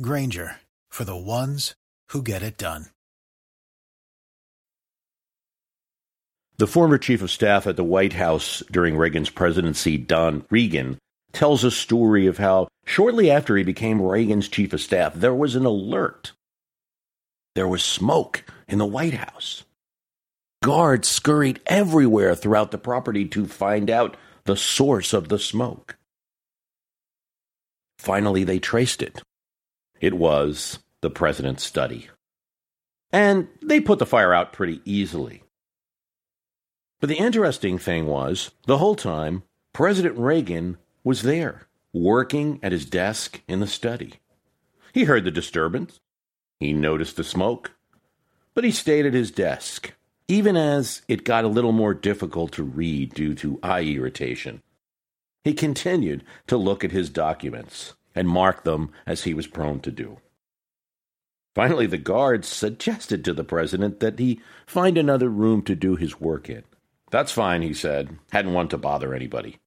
Grainger for the ones who get it done. The former chief of staff at the White House during Reagan's presidency, Don Regan, tells a story of how shortly after he became Reagan's chief of staff, there was an alert. There was smoke in the White House. Guards scurried everywhere throughout the property to find out the source of the smoke. Finally, they traced it. It was the president's study. And they put the fire out pretty easily. But the interesting thing was, the whole time, President Reagan was there, working at his desk in the study. He heard the disturbance. He noticed the smoke. But he stayed at his desk, even as it got a little more difficult to read due to eye irritation. He continued to look at his documents and mark them as he was prone to do. Finally, the guards suggested to the president that he find another room to do his work in. That's fine, he said. Hadn't want to bother anybody.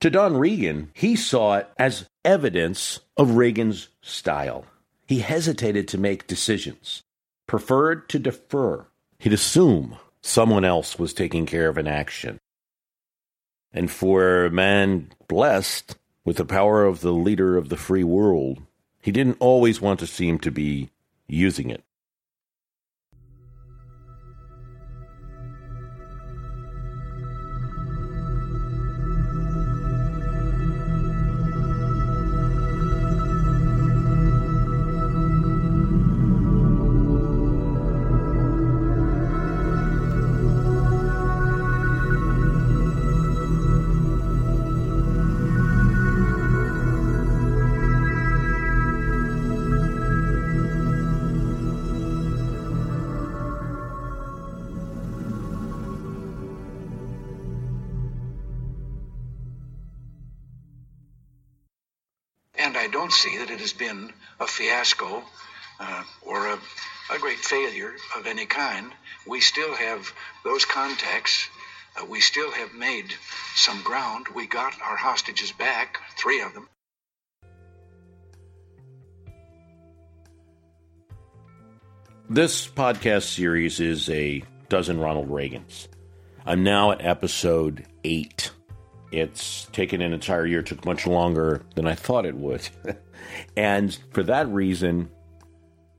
To Don Regan, he saw it as evidence of Reagan's style. He hesitated to make decisions, preferred to defer. He'd assume someone else was taking care of an action. And for a man blessed with the power of the leader of the free world, he didn't always want to seem to be using it. Has been a fiasco uh, or a, a great failure of any kind. We still have those contacts. Uh, we still have made some ground. We got our hostages back, three of them. This podcast series is a dozen Ronald Reagans. I'm now at episode eight. It's taken an entire year, took much longer than I thought it would. and for that reason,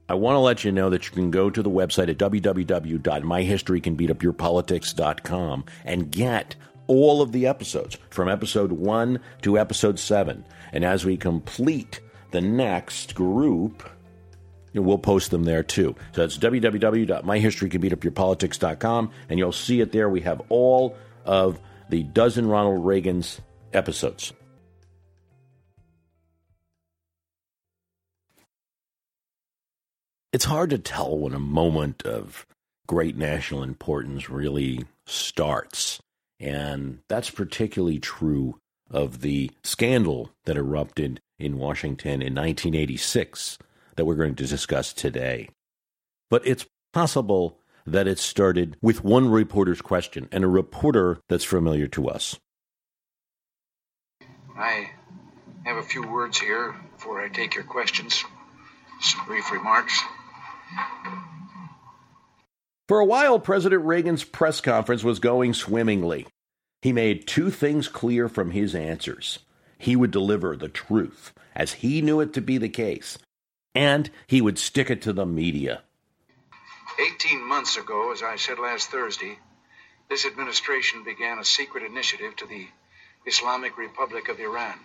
I want to let you know that you can go to the website at www.myhistorycanbeatupyourpolitics.com and get all of the episodes from episode 1 to episode 7. And as we complete the next group, we'll post them there too. So that's www.myhistorycanbeatupyourpolitics.com and you'll see it there. We have all of the dozen Ronald Reagan's episodes. It's hard to tell when a moment of great national importance really starts. And that's particularly true of the scandal that erupted in Washington in 1986 that we're going to discuss today. But it's possible that it started with one reporter's question and a reporter that's familiar to us. I have a few words here before I take your questions. Some brief remarks. For a while, President Reagan's press conference was going swimmingly. He made two things clear from his answers. He would deliver the truth, as he knew it to be the case, and he would stick it to the media. 18 months ago, as I said last Thursday, this administration began a secret initiative to the Islamic Republic of Iran.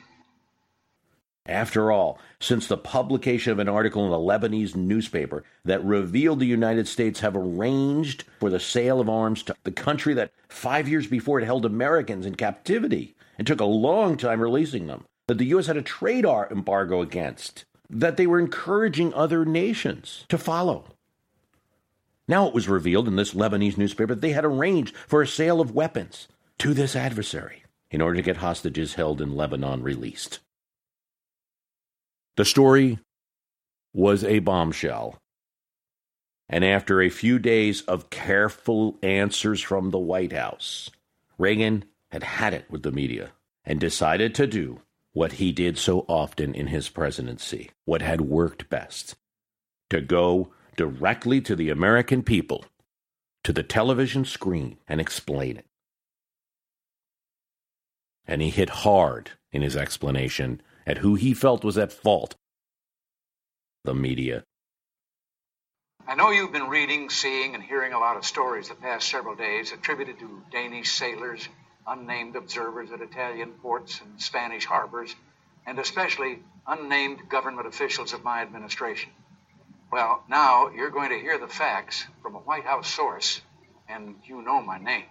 After all, since the publication of an article in a Lebanese newspaper that revealed the United States have arranged for the sale of arms to the country that five years before it held Americans in captivity and took a long time releasing them, that the U.S. had a trade embargo against, that they were encouraging other nations to follow. Now it was revealed in this Lebanese newspaper that they had arranged for a sale of weapons to this adversary in order to get hostages held in Lebanon released. The story was a bombshell. And after a few days of careful answers from the White House, Reagan had had it with the media and decided to do what he did so often in his presidency, what had worked best to go directly to the American people, to the television screen, and explain it. And he hit hard in his explanation at who he felt was at fault the media. I know you've been reading, seeing, and hearing a lot of stories the past several days attributed to Danish sailors, unnamed observers at Italian ports and Spanish harbors, and especially unnamed government officials of my administration. Well, now you're going to hear the facts from a White House source, and you know my name.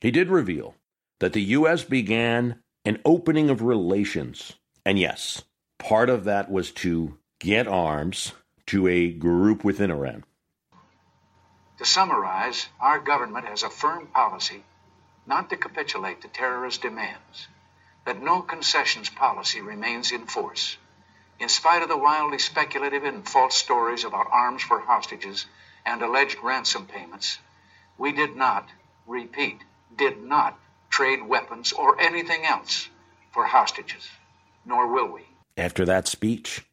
He did reveal that the U.S. began an opening of relations. And yes, part of that was to get arms to a group within Iran. To summarize, our government has a firm policy not to capitulate to terrorist demands, that no concessions policy remains in force. In spite of the wildly speculative and false stories about arms for hostages and alleged ransom payments, we did not, repeat, did not trade weapons or anything else for hostages, nor will we. After that speech,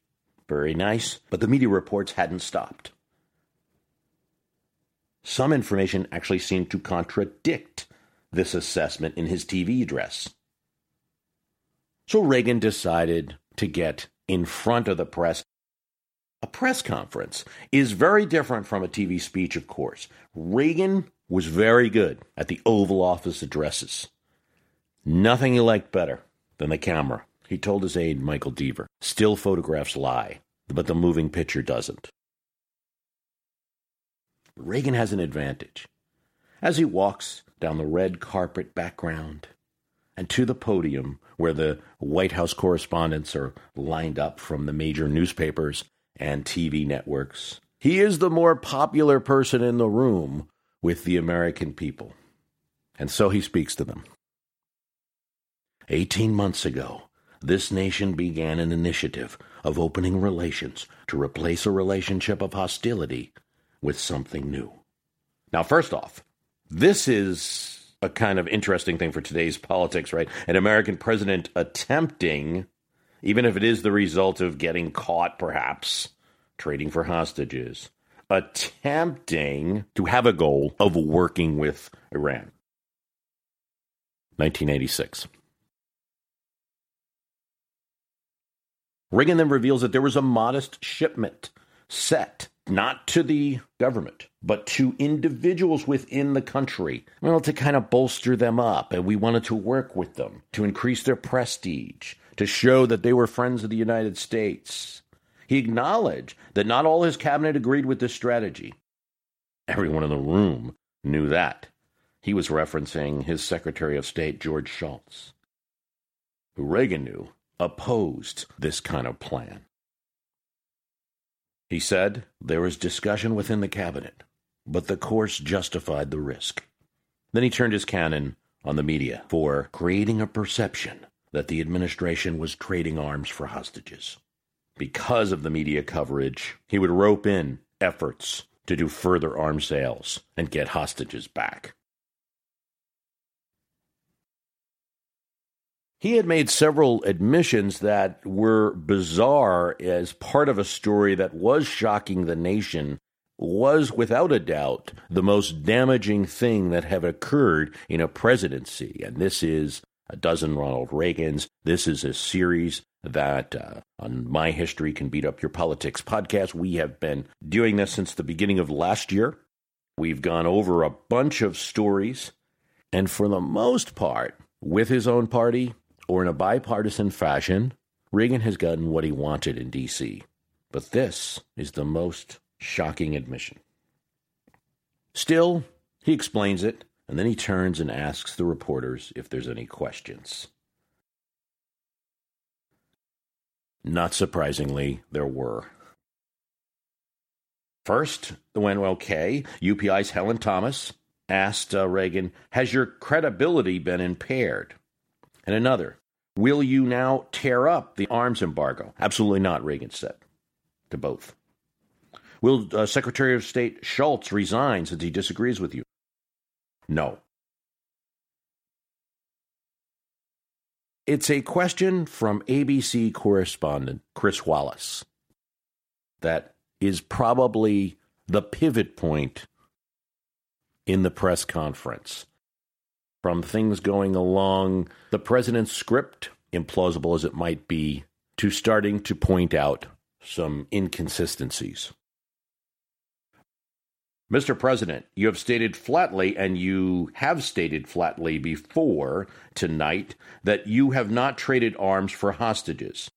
very nice, but the media reports hadn't stopped. Some information actually seemed to contradict this assessment in his TV address. So Reagan decided to get in front of the press. A press conference is very different from a TV speech, of course. Reagan was very good at the Oval Office addresses. Nothing he liked better than the camera. He told his aide, Michael Deaver, still photographs lie, but the moving picture doesn't. Reagan has an advantage. As he walks down the red carpet background and to the podium where the White House correspondents are lined up from the major newspapers and TV networks, he is the more popular person in the room with the American people. And so he speaks to them. Eighteen months ago, this nation began an initiative of opening relations to replace a relationship of hostility with something new. Now, first off, this is a kind of interesting thing for today's politics, right? An American president attempting, even if it is the result of getting caught, perhaps, trading for hostages, attempting to have a goal of working with Iran. 1986. Reagan then reveals that there was a modest shipment set not to the government, but to individuals within the country, well, to kind of bolster them up. And we wanted to work with them to increase their prestige, to show that they were friends of the United States. He acknowledged that not all his cabinet agreed with this strategy. Everyone in the room knew that. He was referencing his Secretary of State, George Shultz, who Reagan knew opposed this kind of plan. He said there was discussion within the cabinet, but the course justified the risk. Then he turned his cannon on the media for creating a perception that the administration was trading arms for hostages. Because of the media coverage, he would rope in efforts to do further arms sales and get hostages back. He had made several admissions that were bizarre as part of a story that was shocking the nation, was without a doubt the most damaging thing that have occurred in a presidency. And this is a dozen Ronald Reagans. This is a series that uh, on My History Can Beat Up Your Politics podcast. We have been doing this since the beginning of last year. We've gone over a bunch of stories, and for the most part, with his own party, or in a bipartisan fashion, Reagan has gotten what he wanted in D.C. But this is the most shocking admission. Still, he explains it, and then he turns and asks the reporters if there's any questions. Not surprisingly, there were. First, when okay, UPI's Helen Thomas asked uh, Reagan, Has your credibility been impaired? And another, Will you now tear up the arms embargo? Absolutely not, Reagan said to both. Will uh, Secretary of State Shultz resign since he disagrees with you? No. It's a question from ABC correspondent Chris Wallace that is probably the pivot point in the press conference. From things going along the president's script, implausible as it might be, to starting to point out some inconsistencies. Mr. President, you have stated flatly, and you have stated flatly before tonight, that you have not traded arms for hostages.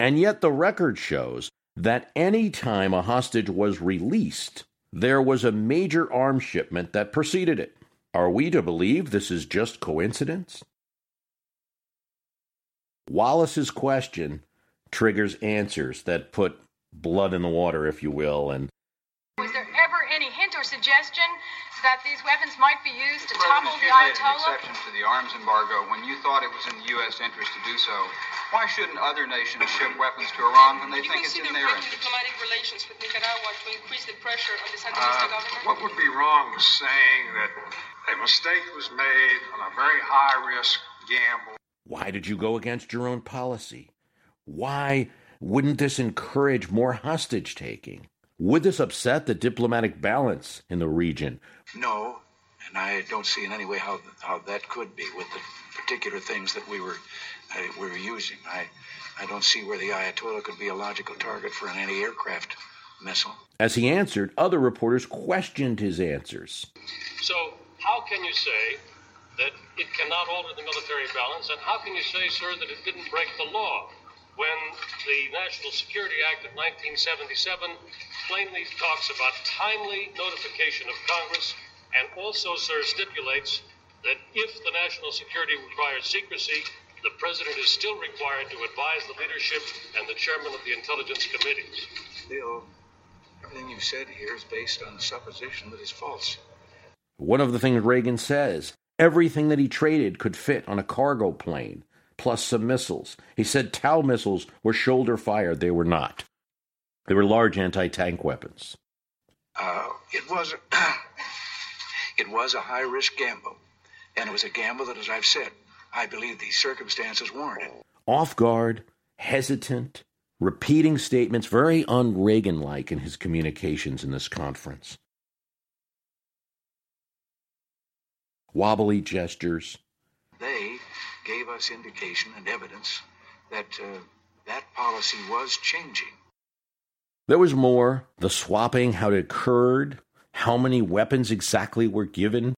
And yet the record shows that any time a hostage was released, there was a major arms shipment that preceded it. Are we to believe this is just coincidence? Wallace's question triggers answers that put blood in the water, if you will, and suggestion that these weapons might be used to topple the Ayatollah? Made an exception to the arms embargo when you thought it was in the U.S. interest to do so. Why shouldn't other nations ship weapons to Iran when they you think it's in their interest? diplomatic relations with Nicaragua to increase the pressure on the Sandinista Uh, government? what would be wrong with saying that a mistake was made on a very high risk gamble? why did you go against your own policy? Why wouldn't this encourage more hostage taking? Would this upset the diplomatic balance in the region? No, and I don't see in any way how how that could be with the particular things that we were uh, we were using. I I don't see where the Ayatollah could be a logical target for an anti-aircraft missile. As he answered, other reporters questioned his answers. So, how can you say that it cannot alter the military balance? And how can you say, sir, that it didn't break the law when the National Security Act of 1977 plainly talks about timely notification of Congress and also, sir, stipulates that if the national security requires secrecy, the president is still required to advise the leadership and the chairman of the intelligence committees. Still, everything you've said here is based on supposition that is false. One of the things Reagan says everything that he traded could fit on a cargo plane, plus some missiles. He said TOW missiles were shoulder fired. They were not, they were large anti tank weapons. Uh, it was it was a high risk gamble, and it was a gamble that, as I've said, I believe these circumstances warranted. Off guard, hesitant, repeating statements, very un Reagan like in his communications in this conference. Wobbly gestures. Gave us indication and evidence that uh, that policy was changing. There was more the swapping, how it occurred, how many weapons exactly were given.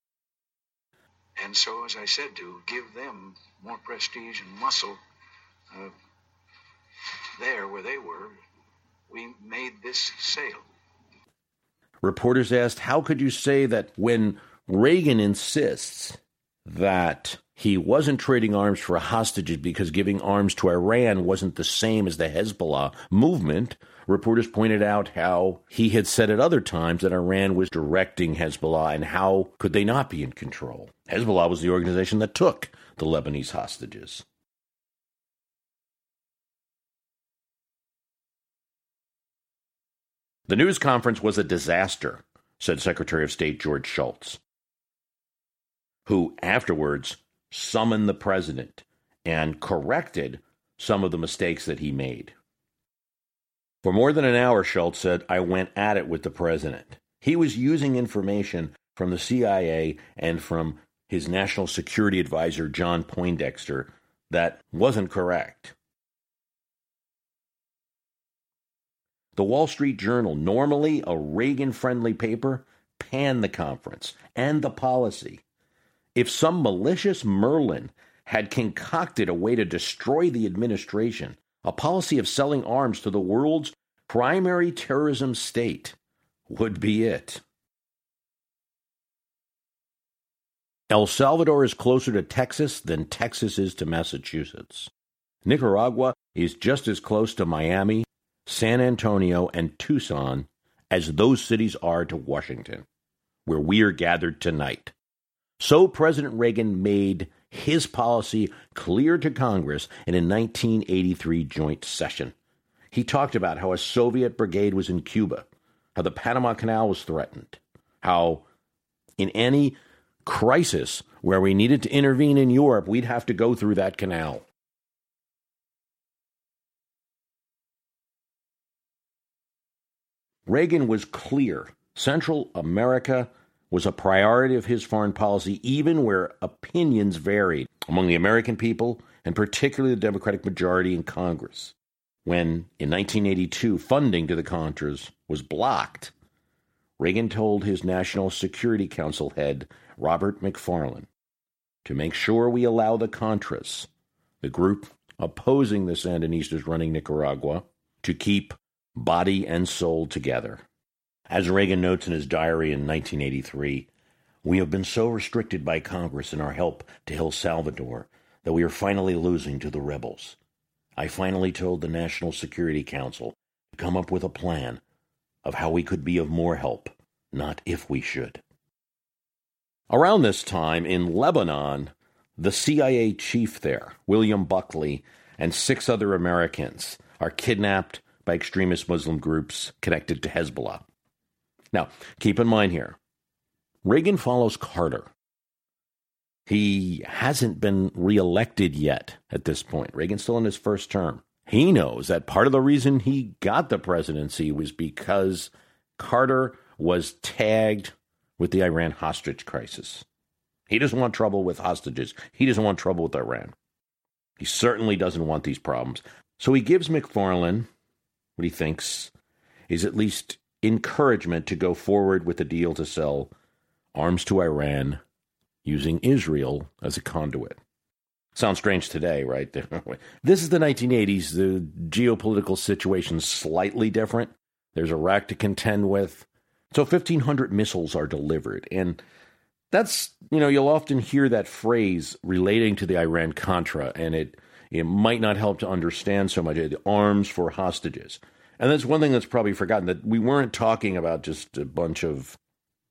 And so, as I said, to give them more prestige and muscle uh, there where they were, we made this sale. Reporters asked, How could you say that when Reagan insists that he wasn't trading arms for hostages because giving arms to Iran wasn't the same as the Hezbollah movement? Reporters pointed out how he had said at other times that Iran was directing Hezbollah and how could they not be in control? Hezbollah was the organization that took the Lebanese hostages. The news conference was a disaster, said Secretary of State George Shultz, who afterwards summoned the president and corrected some of the mistakes that he made. For more than an hour, Shultz said, I went at it with the president. He was using information from the CIA and from his national security advisor, John Poindexter, that wasn't correct. The Wall Street Journal, normally a Reagan friendly paper, panned the conference and the policy. If some malicious Merlin had concocted a way to destroy the administration, a policy of selling arms to the world's primary terrorism state would be it. El Salvador is closer to Texas than Texas is to Massachusetts. Nicaragua is just as close to Miami, San Antonio, and Tucson as those cities are to Washington, where we are gathered tonight. So President Reagan made his policy clear to Congress in a 1983 joint session. He talked about how a Soviet brigade was in Cuba, how the Panama Canal was threatened, how in any crisis where we needed to intervene in Europe, we'd have to go through that canal. Reagan was clear. Central America was a priority of his foreign policy, even where opinions varied among the American people and particularly the Democratic majority in Congress. When, in 1982, funding to the Contras was blocked, Reagan told his National Security Council head, Robert McFarlane, to make sure we allow the Contras, the group opposing the Sandinistas running Nicaragua, to keep body and soul together. As Reagan notes in his diary in 1983, we have been so restricted by Congress in our help to El Salvador that we are finally losing to the rebels. I finally told the National Security Council to come up with a plan of how we could be of more help, not if we should. Around this time in Lebanon, the CIA chief there, William Buckley, and six other Americans are kidnapped by extremist Muslim groups connected to Hezbollah. Now, keep in mind here, Reagan follows Carter. He hasn't been reelected yet at this point. Reagan's still in his first term. He knows that part of the reason he got the presidency was because Carter was tagged with the Iran hostage crisis. He doesn't want trouble with hostages. He doesn't want trouble with Iran. He certainly doesn't want these problems. So he gives McFarlane what he thinks is at least encouragement to go forward with the deal to sell arms to Iran using Israel as a conduit. Sounds strange today, right? this is the 1980s. The geopolitical situation's slightly different. There's Iraq to contend with. So 1,500 missiles are delivered. And that's, you know, you'll often hear that phrase relating to the Iran Contra, and it it might not help to understand so much the arms for hostages. And that's one thing that's probably forgotten that we weren't talking about just a bunch of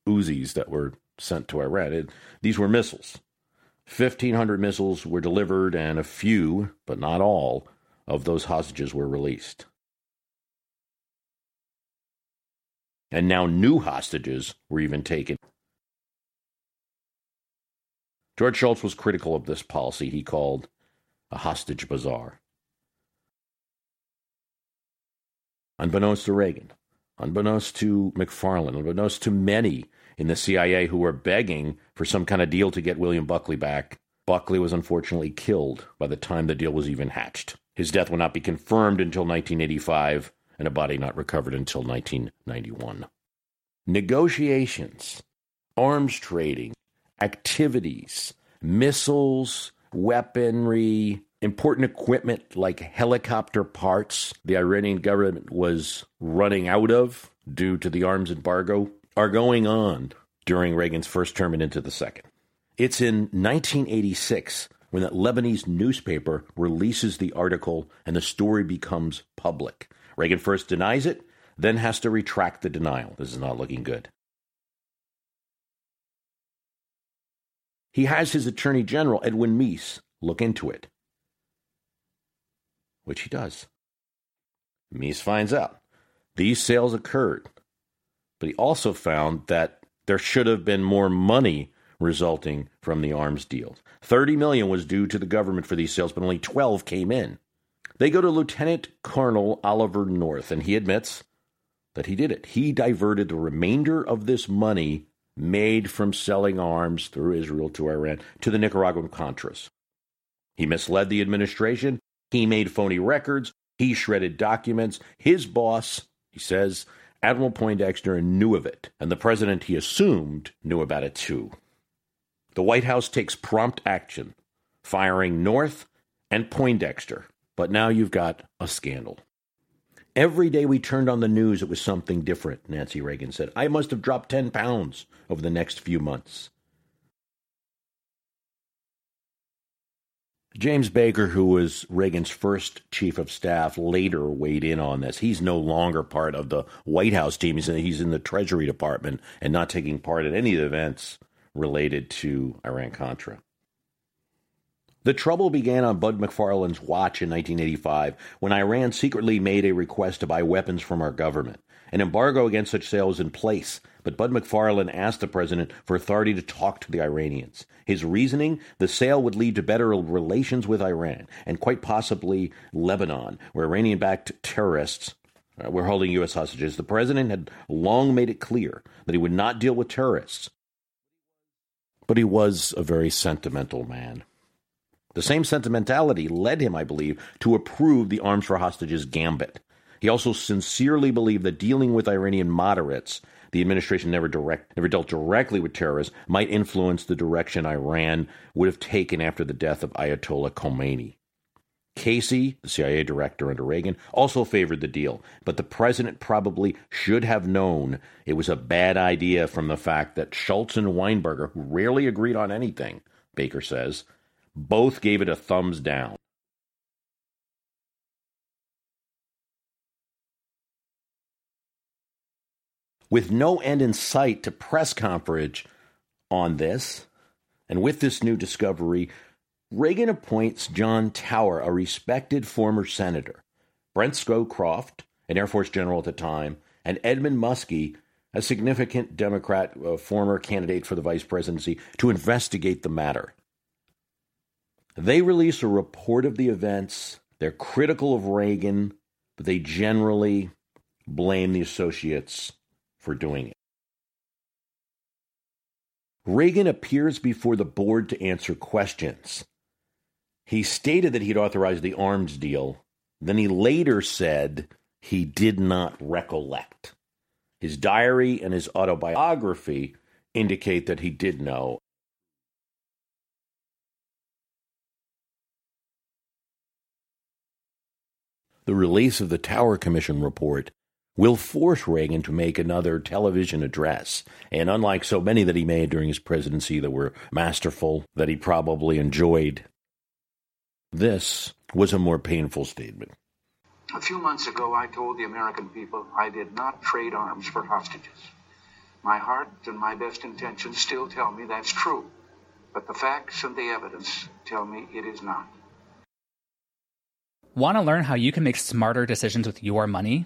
Uzis that were sent to Iran. It, these were missiles. 1,500 missiles were delivered, and a few, but not all, of those hostages were released. And now new hostages were even taken. George Shultz was critical of this policy he called a hostage bazaar. Unbeknownst to Reagan, unbeknownst to McFarlane, unbeknownst to many in the CIA who were begging for some kind of deal to get William Buckley back, Buckley was unfortunately killed by the time the deal was even hatched. His death would not be confirmed until 1985, and a body not recovered until 1991. Negotiations, arms trading, activities, missiles, weaponry, important equipment like helicopter parts the Iranian government was running out of due to the arms embargo are going on during Reagan's first term and into the second. It's in 1986 when that Lebanese newspaper releases the article and the story becomes public. Reagan first denies it, then has to retract the denial. This is not looking good. He has his Attorney General, Edwin Meese, look into it, which he does. Meese finds out these sales occurred, but he also found that there should have been more money resulting from the arms deals. 30 million was due to the government for these sales, but only 12 came in. They go to Lieutenant Colonel Oliver North, and he admits that he did it. He diverted the remainder of this money made from selling arms through Israel to Iran to the Nicaraguan Contras. He misled the administration. He made phony records. He shredded documents. His boss, he says, Admiral Poindexter, knew of it, and the president he assumed knew about it too. The White House takes prompt action, firing North and Poindexter. But now you've got a scandal. Every day we turned on the news, it was something different, Nancy Reagan said. I must have dropped 10 pounds over the next few months. James Baker, who was Reagan's first chief of staff, later weighed in on this. He's no longer part of the White House team. He's in, he's in the Treasury Department and not taking part in any events related to Iran Contra. The trouble began on Bud McFarlane's watch in 1985 when Iran secretly made a request to buy weapons from our government. An embargo against such sales in place, but Bud McFarlane asked the president for authority to talk to the Iranians. His reasoning the sale would lead to better relations with Iran and quite possibly Lebanon, where Iranian backed terrorists uh, were holding U.S. hostages. The president had long made it clear that he would not deal with terrorists. But he was a very sentimental man. The same sentimentality led him, I believe, to approve the Arms for Hostages gambit. He also sincerely believed that dealing with Iranian moderates, the administration never direct never dealt directly with terrorists, might influence the direction Iran would have taken after the death of Ayatollah Khomeini. Casey, the CIA director under Reagan, also favored the deal, but the president probably should have known it was a bad idea from the fact that Shultz and Weinberger, who rarely agreed on anything, Baker says, both gave it a thumbs down. With no end in sight to press coverage on this, and with this new discovery, Reagan appoints John Tower, a respected former senator, Brent Scowcroft, an Air Force general at the time, and Edmund Muskie, a significant Democrat uh, former candidate for the vice presidency, to investigate the matter. They release a report of the events. They're critical of Reagan, but they generally blame the associates for doing it. Reagan appears before the board to answer questions. He stated that he'd authorized the arms deal. Then he later said he did not recollect. His diary and his autobiography indicate that he did know the release of the Tower Commission report will force Reagan to make another television address. And unlike so many that he made during his presidency that were masterful, that he probably enjoyed, this was a more painful statement. A few months ago, I told the American people I did not trade arms for hostages. My heart and my best intentions still tell me that's true, but the facts and the evidence tell me it is not. Want to learn how you can make smarter decisions with your money?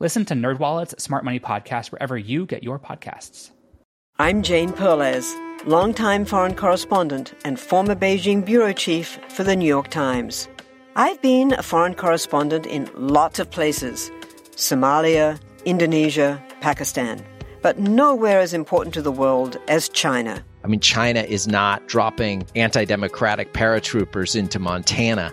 Listen to NerdWallet's Smart Money Podcast wherever you get your podcasts. I'm Jane Perlez, longtime foreign correspondent and former Beijing bureau chief for the New York Times. I've been a foreign correspondent in lots of places Somalia, Indonesia, Pakistan, but nowhere as important to the world as China. I mean, China is not dropping anti democratic paratroopers into Montana.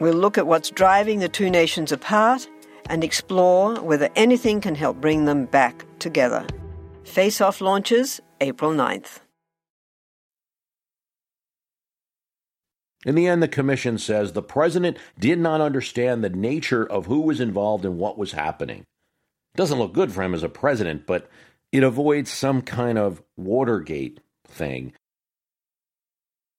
We'll look at what's driving the two nations apart and explore whether anything can help bring them back together. Face Off launches April 9th. In the end, the commission says the president did not understand the nature of who was involved in what was happening. Doesn't look good for him as a president, but it avoids some kind of Watergate thing.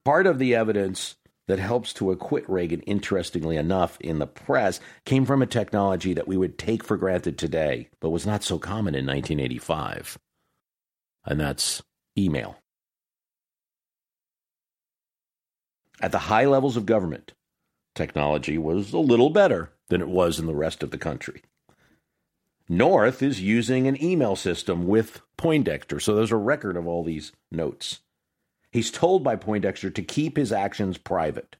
Part of the evidence that helps to acquit Reagan, interestingly enough, in the press, came from a technology that we would take for granted today, but was not so common in 1985. And that's email. At the high levels of government, technology was a little better than it was in the rest of the country. North is using an email system with Poindexter, so there's a record of all these notes. He's told by Poindexter to keep his actions private.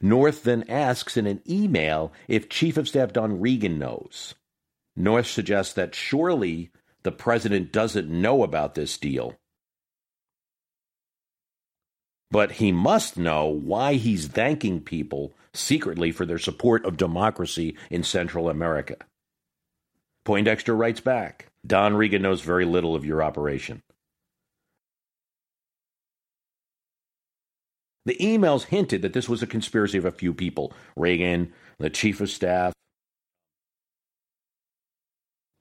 North then asks in an email if Chief of Staff Don Regan knows. North suggests that surely the president doesn't know about this deal. But he must know why he's thanking people secretly for their support of democracy in Central America. Poindexter writes back Don Regan knows very little of your operation. The emails hinted that this was a conspiracy of a few people Reagan, the chief of staff.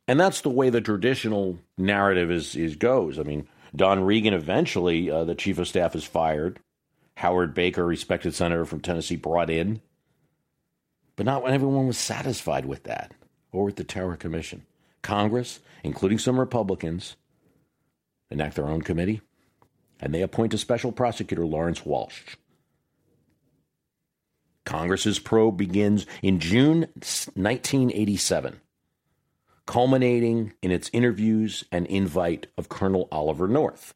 And that's the way the traditional narrative is, is goes. I mean, Don Regan eventually, uh, the chief of staff, is fired. Howard Baker, respected senator from Tennessee, brought in. But not when everyone was satisfied with that or with the Tower Commission. Congress, including some Republicans, enact their own committee and they appoint a special prosecutor, Lawrence Walsh. Congress's probe begins in June 1987, culminating in its interviews and invite of Colonel Oliver North.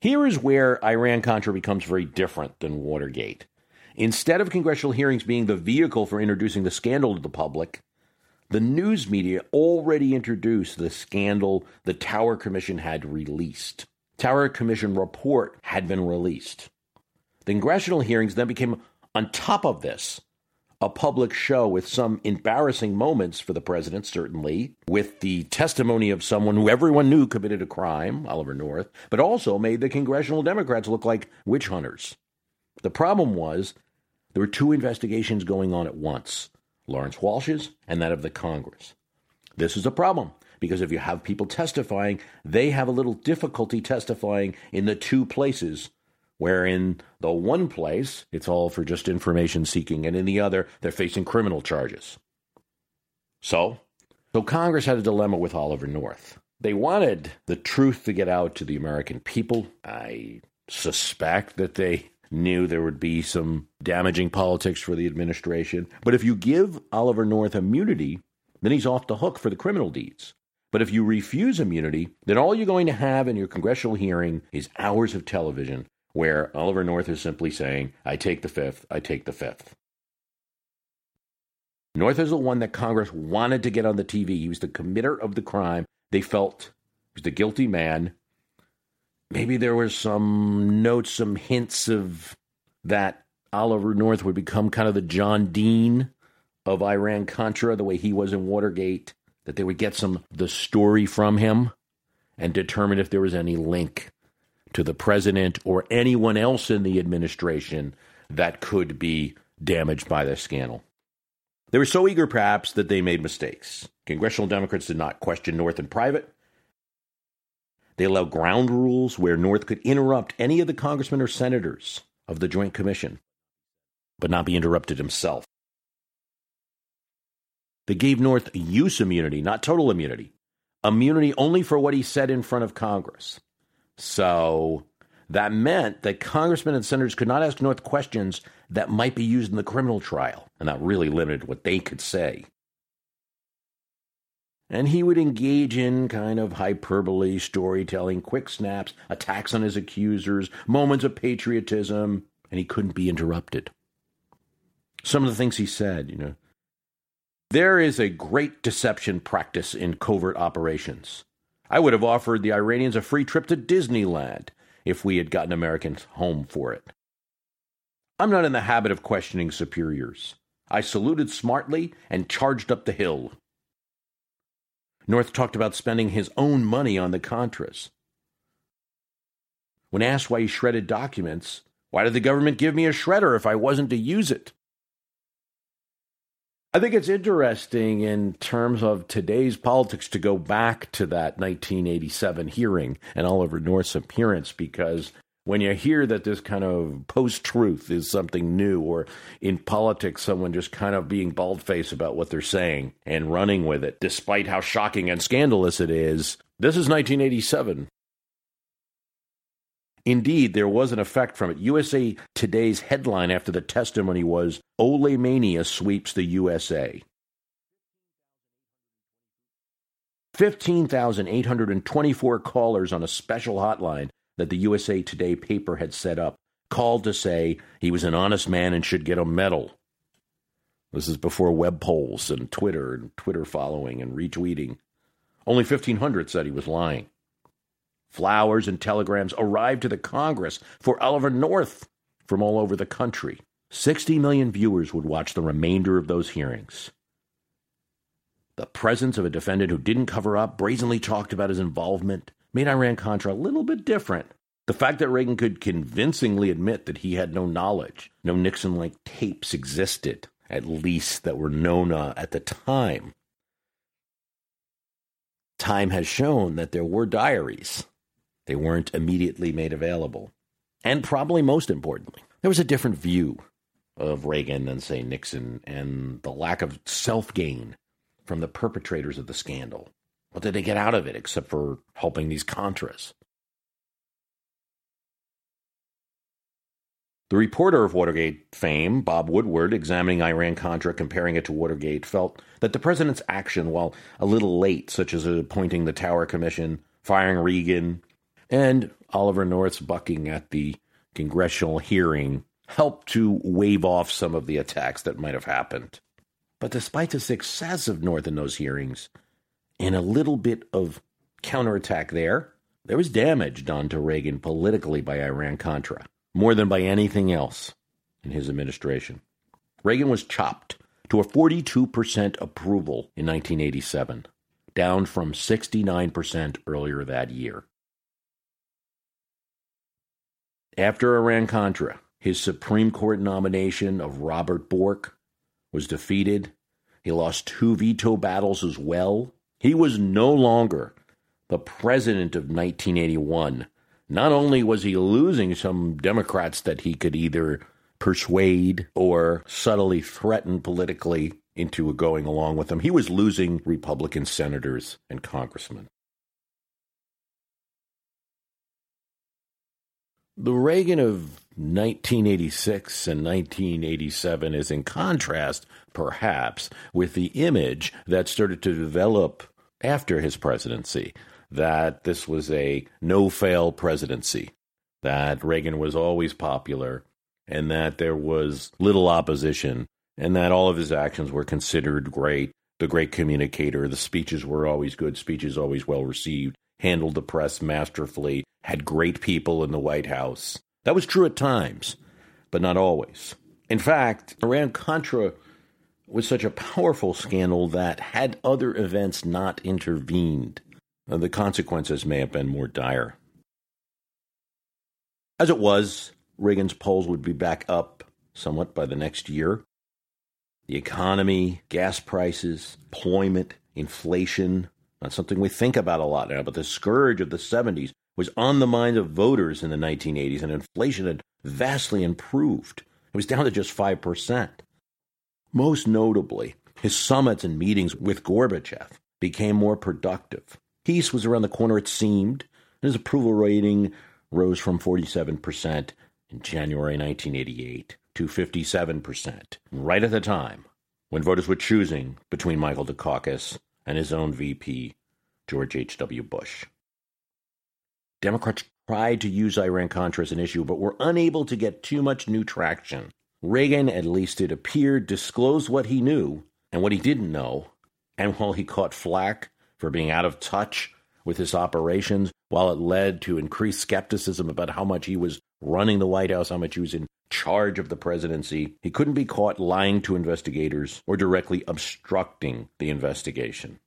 Here is where Iran Contra becomes very different than Watergate. Instead of congressional hearings being the vehicle for introducing the scandal to the public, the news media already introduced the scandal the Tower Commission had released. Tower Commission report had been released. The congressional hearings then became, on top of this, a public show with some embarrassing moments for the president, certainly, with the testimony of someone who everyone knew committed a crime, Oliver North, but also made the congressional Democrats look like witch hunters. The problem was there were two investigations going on at once Lawrence Walsh's and that of the Congress. This is a problem because if you have people testifying, they have a little difficulty testifying in the two places where in the one place it's all for just information seeking and in the other they're facing criminal charges. So, so Congress had a dilemma with Oliver North. They wanted the truth to get out to the American people. I suspect that they knew there would be some damaging politics for the administration. But if you give Oliver North immunity, then he's off the hook for the criminal deeds. But if you refuse immunity, then all you're going to have in your congressional hearing is hours of television where Oliver North is simply saying, I take the fifth, I take the fifth. North is the one that Congress wanted to get on the TV. He was the committer of the crime. They felt he was the guilty man maybe there were some notes, some hints of that Oliver North would become kind of the John Dean of Iran Contra, the way he was in Watergate, that they would get some the story from him and determine if there was any link to the president or anyone else in the administration that could be damaged by this scandal. They were so eager, perhaps, that they made mistakes. Congressional Democrats did not question North in private. They allow ground rules where North could interrupt any of the congressmen or senators of the Joint Commission, but not be interrupted himself. They gave North use immunity, not total immunity. Immunity only for what he said in front of Congress. So that meant that congressmen and senators could not ask North questions that might be used in the criminal trial, and that really limited what they could say. And he would engage in kind of hyperbole, storytelling, quick snaps, attacks on his accusers, moments of patriotism, and he couldn't be interrupted. Some of the things he said, you know, there is a great deception practice in covert operations. I would have offered the Iranians a free trip to Disneyland if we had gotten Americans home for it. I'm not in the habit of questioning superiors. I saluted smartly and charged up the hill. North talked about spending his own money on the Contras. When asked why he shredded documents, why did the government give me a shredder if I wasn't to use it? I think it's interesting in terms of today's politics to go back to that 1987 hearing and Oliver North's appearance because when you hear that this kind of post truth is something new, or in politics, someone just kind of being bald faced about what they're saying and running with it, despite how shocking and scandalous it is, this is 1987. Indeed, there was an effect from it. USA Today's headline after the testimony was Ollie Mania sweeps the USA. 15,824 callers on a special hotline that the USA Today paper had set up called to say he was an honest man and should get a medal. This is before web polls and Twitter and Twitter following and retweeting. Only 1,500 said he was lying. Flowers and telegrams arrived to the Congress for Oliver North from all over the country. 60 million viewers would watch the remainder of those hearings. The presence of a defendant who didn't cover up, brazenly talked about his involvement, made Iran Contra a little bit different. The fact that Reagan could convincingly admit that he had no knowledge, no Nixon like tapes existed, at least that were known uh, at the time. Time has shown that there were diaries they weren't immediately made available. And probably most importantly, there was a different view of Reagan than, say, Nixon, and the lack of self gain from the perpetrators of the scandal. What did they get out of it except for helping these Contras? The reporter of Watergate fame, Bob Woodward, examining Iran Contra, comparing it to Watergate, felt that the president's action, while a little late, such as appointing the Tower Commission, firing Reagan, and Oliver North's bucking at the congressional hearing helped to wave off some of the attacks that might have happened. But despite the success of North in those hearings, and a little bit of counterattack there, there was damage done to Reagan politically by Iran Contra, more than by anything else in his administration. Reagan was chopped to a 42% approval in 1987, down from 69% earlier that year. After Iran Contra, his Supreme Court nomination of Robert Bork was defeated. He lost two veto battles as well. He was no longer the president of 1981. Not only was he losing some Democrats that he could either persuade or subtly threaten politically into going along with him, he was losing Republican senators and congressmen. The Reagan of 1986 and 1987 is in contrast, perhaps, with the image that started to develop after his presidency that this was a no fail presidency, that Reagan was always popular, and that there was little opposition, and that all of his actions were considered great. The great communicator, the speeches were always good, speeches always well received, handled the press masterfully, had great people in the White House. That was true at times, but not always. In fact, Iran Contra was such a powerful scandal that, had other events not intervened, uh, the consequences may have been more dire. As it was, Reagan's polls would be back up somewhat by the next year. The economy, gas prices, employment, inflation, not something we think about a lot now, but the scourge of the 70s was on the mind of voters in the 1980s, and inflation had vastly improved. It was down to just 5%. Most notably, his summits and meetings with Gorbachev became more productive. Peace was around the corner, it seemed, and his approval rating rose from 47% in January 1988 to 57%, right at the time when voters were choosing between Michael Dukakis and his own VP, George H.W. Bush. Democrats tried to use Iran Contra as an issue, but were unable to get too much new traction. Reagan, at least it appeared, disclosed what he knew and what he didn't know. And while he caught flack for being out of touch with his operations, while it led to increased skepticism about how much he was running the White House, how much he was in charge of the presidency, he couldn't be caught lying to investigators or directly obstructing the investigation.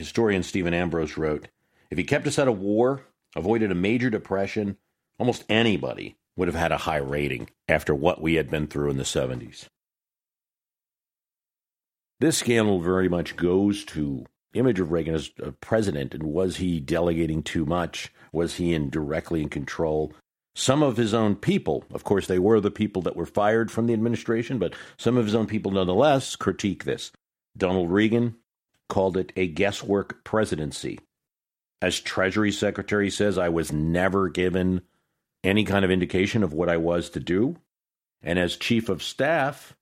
Historian Stephen Ambrose wrote If he kept us out of war, avoided a major depression, almost anybody would have had a high rating after what we had been through in the 70s. This scandal very much goes to image of Reagan as a president and was he delegating too much? Was he in directly in control? Some of his own people, of course, they were the people that were fired from the administration, but some of his own people nonetheless critique this. Donald Regan called it a guesswork presidency. As Treasury Secretary says, I was never given any kind of indication of what I was to do. And as Chief of Staff,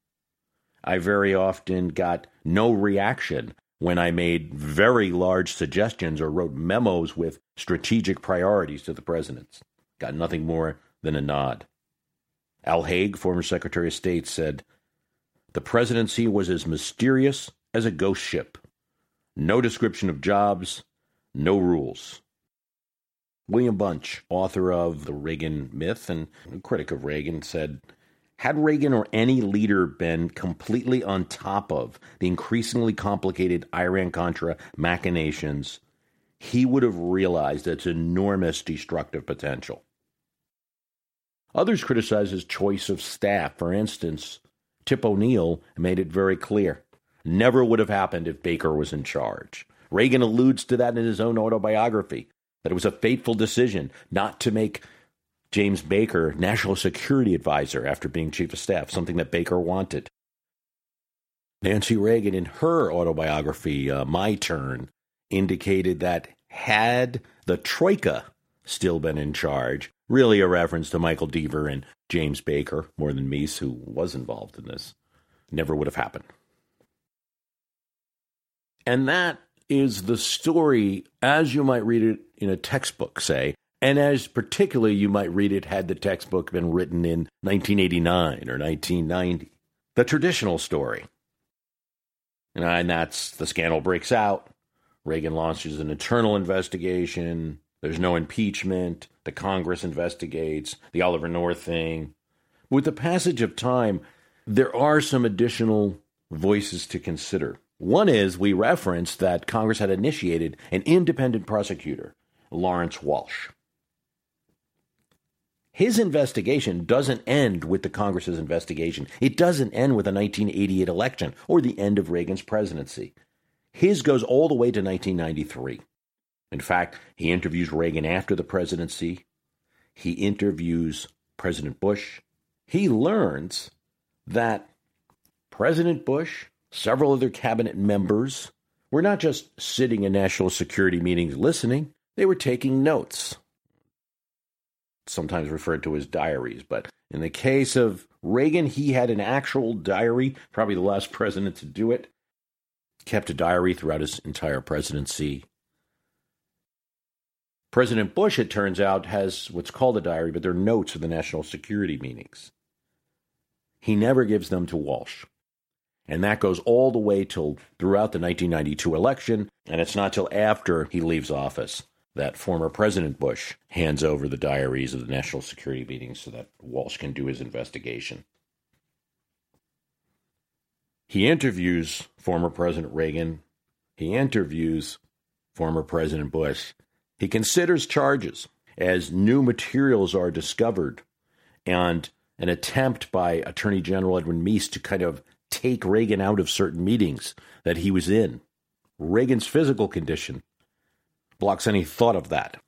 I very often got no reaction when I made very large suggestions or wrote memos with strategic priorities to the presidents. Got nothing more than a nod. Al Haig, former Secretary of State, said, The presidency was as mysterious as a ghost ship. No description of jobs, no rules. William Bunch, author of The Reagan Myth and a critic of Reagan, said Had Reagan or any leader been completely on top of the increasingly complicated Iran Contra machinations, he would have realized its enormous destructive potential. Others criticize his choice of staff. For instance, Tip O'Neill made it very clear never would have happened if Baker was in charge. Reagan alludes to that in his own autobiography that it was a fateful decision not to make James Baker national security advisor after being chief of staff, something that Baker wanted. Nancy Reagan, in her autobiography, uh, My Turn, indicated that had the Troika still been in charge, really a reference to Michael Deaver and James Baker more than Meese, who was involved in this, never would have happened. And that is the story as you might read it in a textbook, say, and as particularly you might read it had the textbook been written in 1989 or 1990. The traditional story. And that's the scandal breaks out. Reagan launches an internal investigation. There's no impeachment. The Congress investigates the Oliver North thing. With the passage of time, there are some additional voices to consider. One is we referenced that Congress had initiated an independent prosecutor, Lawrence Walsh. His investigation doesn't end with the Congress's investigation. It doesn't end with the 1988 election or the end of Reagan's presidency. His goes all the way to 1993. In fact, he interviews Reagan after the presidency. He interviews President Bush. He learns that President Bush Several other cabinet members were not just sitting in national security meetings listening, they were taking notes. Sometimes referred to as diaries, but in the case of Reagan, he had an actual diary, probably the last president to do it. Kept a diary throughout his entire presidency. President Bush, it turns out, has what's called a diary, but they're notes of the national security meetings. He never gives them to Walsh. And that goes all the way till throughout the 1992 election. And it's not till after he leaves office that former President Bush hands over the diaries of the national security meetings so that Walsh can do his investigation. He interviews former President Reagan. He interviews former President Bush. He considers charges as new materials are discovered and an attempt by Attorney General Edwin Meese to kind of take Reagan out of certain meetings that he was in. Reagan's physical condition blocks any thought of that.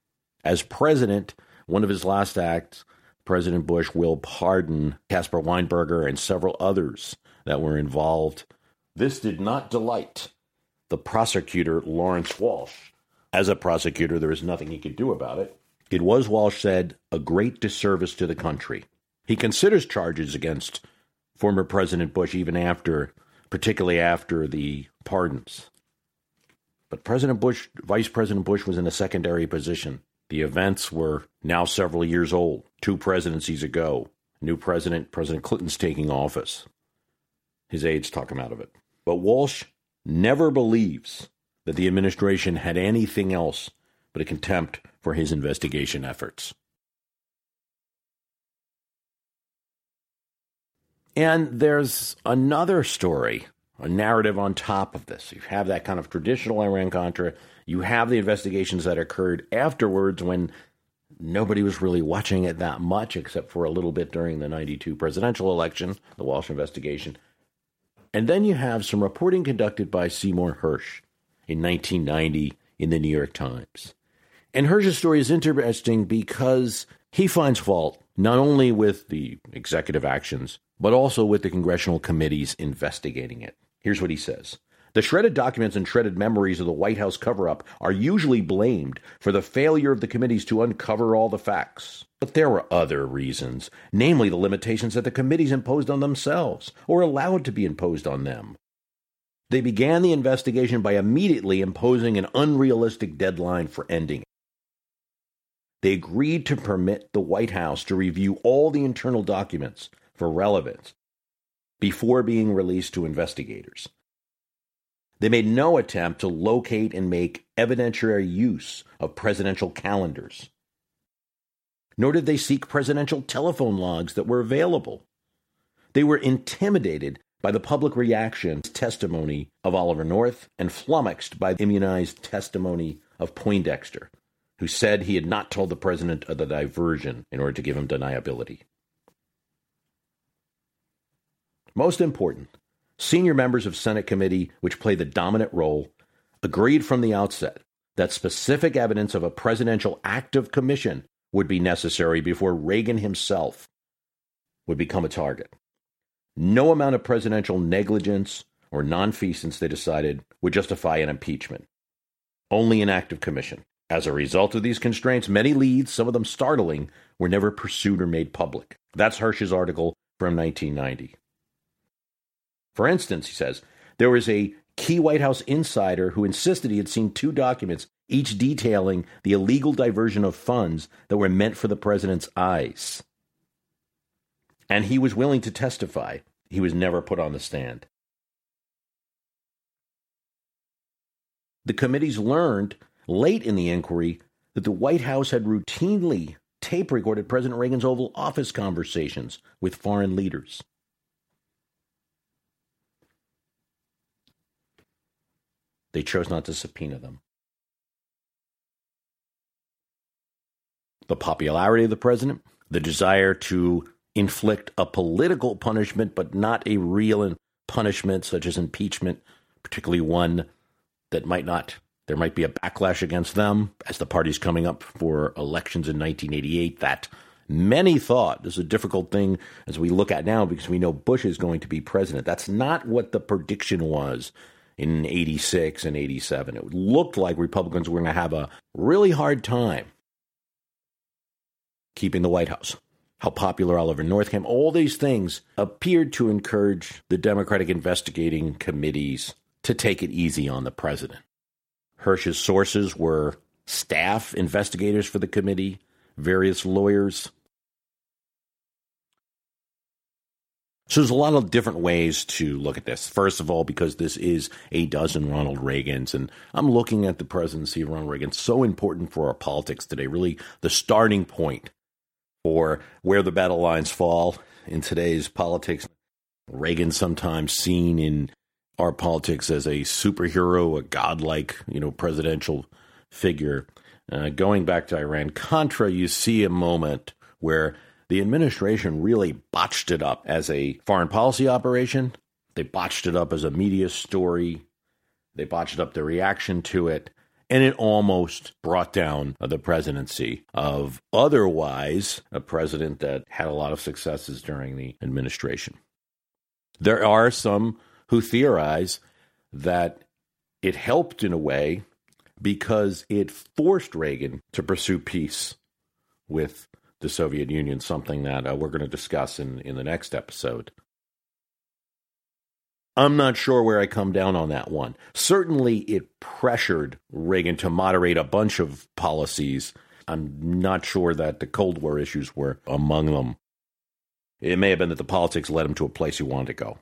As president, one of his last acts, President Bush will pardon Caspar Weinberger and several others that were involved. This did not delight the prosecutor, Lawrence Walsh. As a prosecutor, there was nothing he could do about it. It was, Walsh said, a great disservice to the country. He considers charges against former President Bush, even after, particularly after the pardons. But President Bush, Vice President Bush, was in a secondary position. The events were now several years old, two presidencies ago. New president, President Clinton's taking office. His aides talk him out of it. But Walsh never believes that the administration had anything else but a contempt for his investigation efforts. And there's another story, a narrative on top of this. You have that kind of traditional Iran Contra. You have the investigations that occurred afterwards when nobody was really watching it that much, except for a little bit during the 92 presidential election, the Walsh investigation. And then you have some reporting conducted by Seymour Hersh in 1990 in the New York Times. And Hersh's story is interesting because he finds fault not only with the executive actions, but also with the congressional committees investigating it. Here's what he says The shredded documents and shredded memories of the White House cover up are usually blamed for the failure of the committees to uncover all the facts. But there were other reasons, namely the limitations that the committees imposed on themselves or allowed to be imposed on them. They began the investigation by immediately imposing an unrealistic deadline for ending. They agreed to permit the White House to review all the internal documents for relevance before being released to investigators. They made no attempt to locate and make evidentiary use of presidential calendars nor did they seek presidential telephone logs that were available. They were intimidated by the public reaction testimony of Oliver North and flummoxed by the immunized testimony of Poindexter, who said he had not told the president of the diversion in order to give him deniability. Most important, senior members of Senate committee, which play the dominant role, agreed from the outset that specific evidence of a presidential act of commission would be necessary before Reagan himself would become a target. No amount of presidential negligence or nonfeasance, they decided, would justify an impeachment. Only an act of commission. As a result of these constraints, many leads, some of them startling, were never pursued or made public. That's Hersh's article from 1990. For instance, he says, there was a key White House insider who insisted he had seen two documents each detailing the illegal diversion of funds that were meant for the president's eyes. And he was willing to testify. He was never put on the stand. The committees learned late in the inquiry that the White House had routinely tape recorded President Reagan's Oval Office conversations with foreign leaders. They chose not to subpoena them. the popularity of the president, the desire to inflict a political punishment, but not a real punishment such as impeachment, particularly one that might not, there might be a backlash against them as the party's coming up for elections in 1988. That many thought this is a difficult thing as we look at now because we know Bush is going to be president. That's not what the prediction was in 86 and 87. It looked like Republicans were going to have a really hard time keeping the White House, how popular Oliver North came, all these things appeared to encourage the Democratic investigating committees to take it easy on the president. Hersh's sources were staff investigators for the committee, various lawyers. So there's a lot of different ways to look at this. First of all, because this is a dozen Ronald Reagans, and I'm looking at the presidency of Ronald Reagan, so important for our politics today, really the starting point for where the battle lines fall in today's politics. Reagan sometimes seen in our politics as a superhero, a godlike, you know, presidential figure. Uh, going back to Iran Contra, you see a moment where the administration really botched it up as a foreign policy operation. They botched it up as a media story. They botched up the reaction to it and it almost brought down the presidency of otherwise a president that had a lot of successes during the administration. There are some who theorize that it helped in a way because it forced Reagan to pursue peace with the Soviet Union, something that uh, we're going to discuss in, in the next episode. I'm not sure where I come down on that one. Certainly, it pressured Reagan to moderate a bunch of policies. I'm not sure that the Cold War issues were among them. It may have been that the politics led him to a place he wanted to go.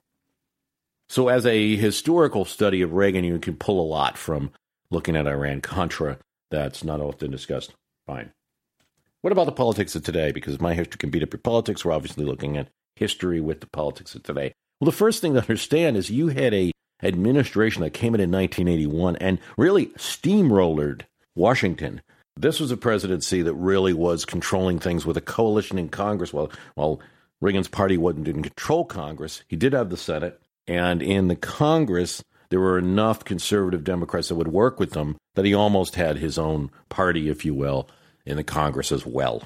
So, as a historical study of Reagan, you can pull a lot from looking at Iran Contra that's not often discussed. Fine. What about the politics of today? Because my history can beat up your politics. We're obviously looking at history with the politics of today. Well, the first thing to understand is you had a administration that came in in 1981 and really steamrollered Washington. This was a presidency that really was controlling things with a coalition in Congress. While while Reagan's party wasn't didn't control Congress, he did have the Senate, And in the Congress, there were enough conservative Democrats that would work with them that he almost had his own party, if you will, in the Congress as well.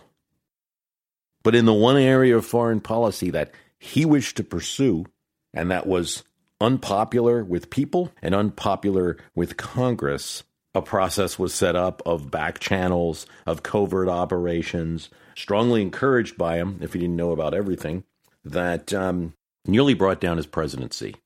But in the one area of foreign policy that he wished to pursue, and that was unpopular with people and unpopular with Congress, a process was set up of back channels, of covert operations, strongly encouraged by him, if he didn't know about everything, that um, nearly brought down his presidency.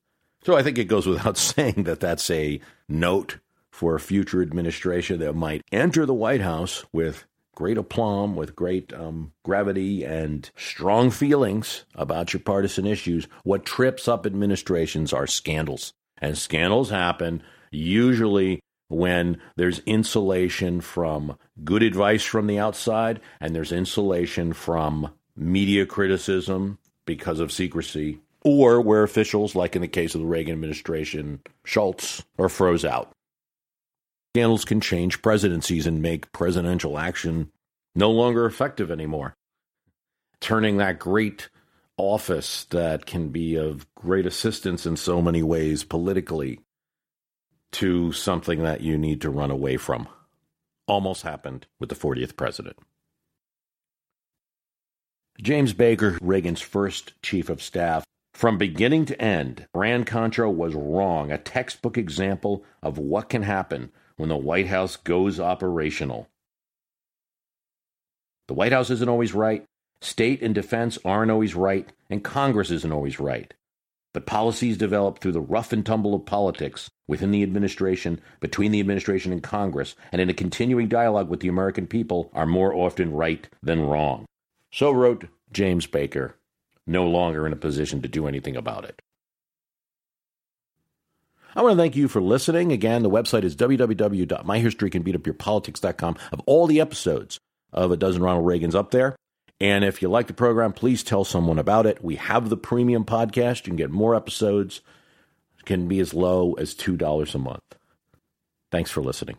So I think it goes without saying that that's a note for a future administration that might enter the White House with great aplomb, with great um, gravity and strong feelings about your partisan issues. What trips up administrations are scandals. And scandals happen usually when there's insulation from good advice from the outside and there's insulation from media criticism because of secrecy, or where officials, like in the case of the Reagan administration, Shultz, are froze out. Scandals can change presidencies and make presidential action no longer effective anymore, turning that great office that can be of great assistance in so many ways politically to something that you need to run away from. Almost happened with the 40th president. James Baker, Reagan's first chief of staff, from beginning to end, Iran Contra was wrong, a textbook example of what can happen when the White House goes operational. The White House isn't always right, state and defense aren't always right, and Congress isn't always right. But policies developed through the rough and tumble of politics within the administration, between the administration and Congress, and in a continuing dialogue with the American people are more often right than wrong. So wrote James Baker, no longer in a position to do anything about it. I want to thank you for listening. Again, the website is www.myhistorycanbeatupyourpolitics.com of all the episodes of A Dozen Ronald Reagans up there. And if you like the program, please tell someone about it. We have the premium podcast. You can get more episodes. It can be as low as $2 a month. Thanks for listening.